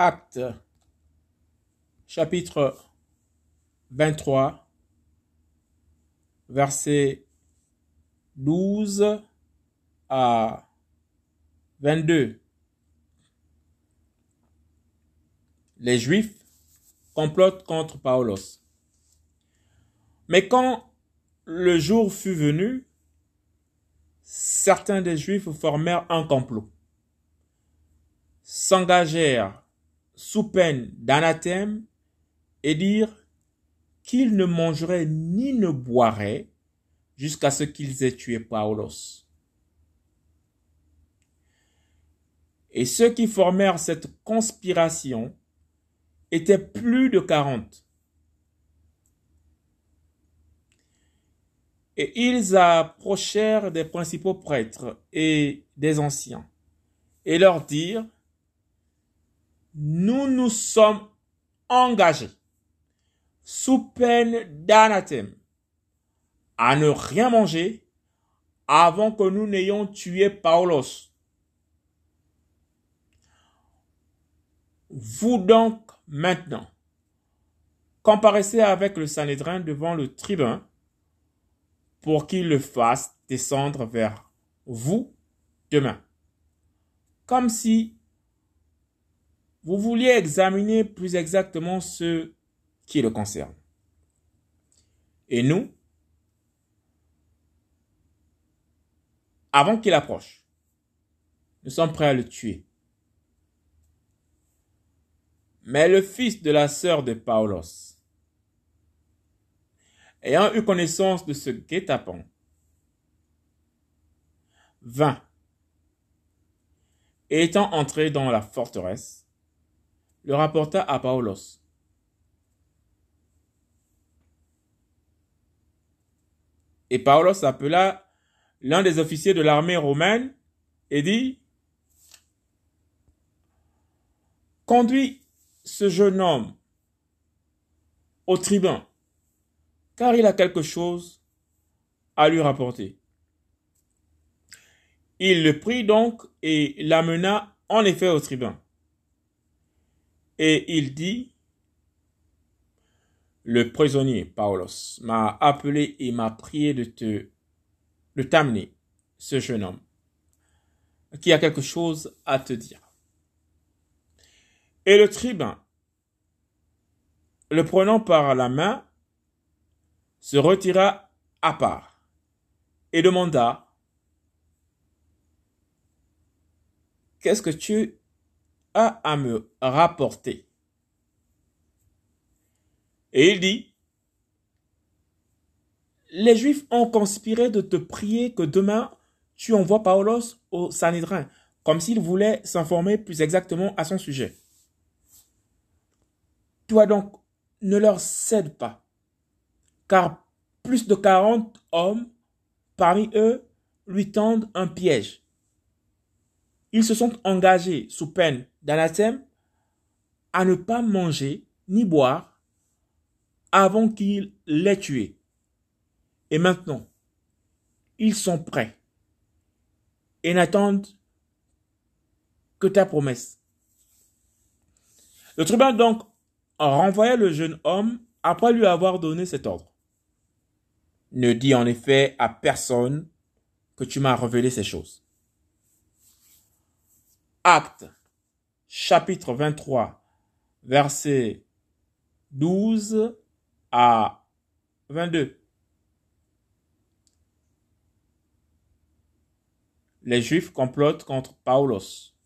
Acte, chapitre 23, verset 12 à 22. Les Juifs complotent contre Paulos. Mais quand le jour fut venu, certains des Juifs formèrent un complot, s'engagèrent sous peine d'anathème et dirent qu'ils ne mangeraient ni ne boiraient jusqu'à ce qu'ils aient tué Paulos. Et ceux qui formèrent cette conspiration étaient plus de quarante. Et ils approchèrent des principaux prêtres et des anciens, et leur dirent, nous nous sommes engagés, sous peine d'anathème, à ne rien manger avant que nous n'ayons tué Paulos. Vous donc, maintenant, comparaissez avec le Sanhédrin devant le tribun pour qu'il le fasse descendre vers vous demain. Comme si vous vouliez examiner plus exactement ce qui le concerne. Et nous, avant qu'il approche, nous sommes prêts à le tuer. Mais le fils de la sœur de Paulos, ayant eu connaissance de ce guet-apens, vint, et étant entré dans la forteresse, le rapporta à Paulos. Et Paulos appela l'un des officiers de l'armée romaine et dit, Conduis ce jeune homme au tribun, car il a quelque chose à lui rapporter. Il le prit donc et l'amena en effet au tribun. Et il dit, le prisonnier Paulos m'a appelé et m'a prié de te, de t'amener, ce jeune homme, qui a quelque chose à te dire. Et le tribun, le prenant par la main, se retira à part et demanda Qu'est-ce que tu à me rapporter Et il dit Les Juifs ont conspiré de te prier que demain tu envoies Paulos au Sanhédrin, comme s'il voulait s'informer plus exactement à son sujet. Toi donc, ne leur cède pas car plus de quarante hommes parmi eux lui tendent un piège. Ils se sont engagés sous peine d'anathème à ne pas manger ni boire avant qu'il l'ait tué. Et maintenant, ils sont prêts et n'attendent que ta promesse. Le tribun donc renvoya le jeune homme après lui avoir donné cet ordre. Ne dis en effet à personne que tu m'as révélé ces choses. Acte, chapitre 23, versets 12 à 22. Les Juifs complotent contre Paulos.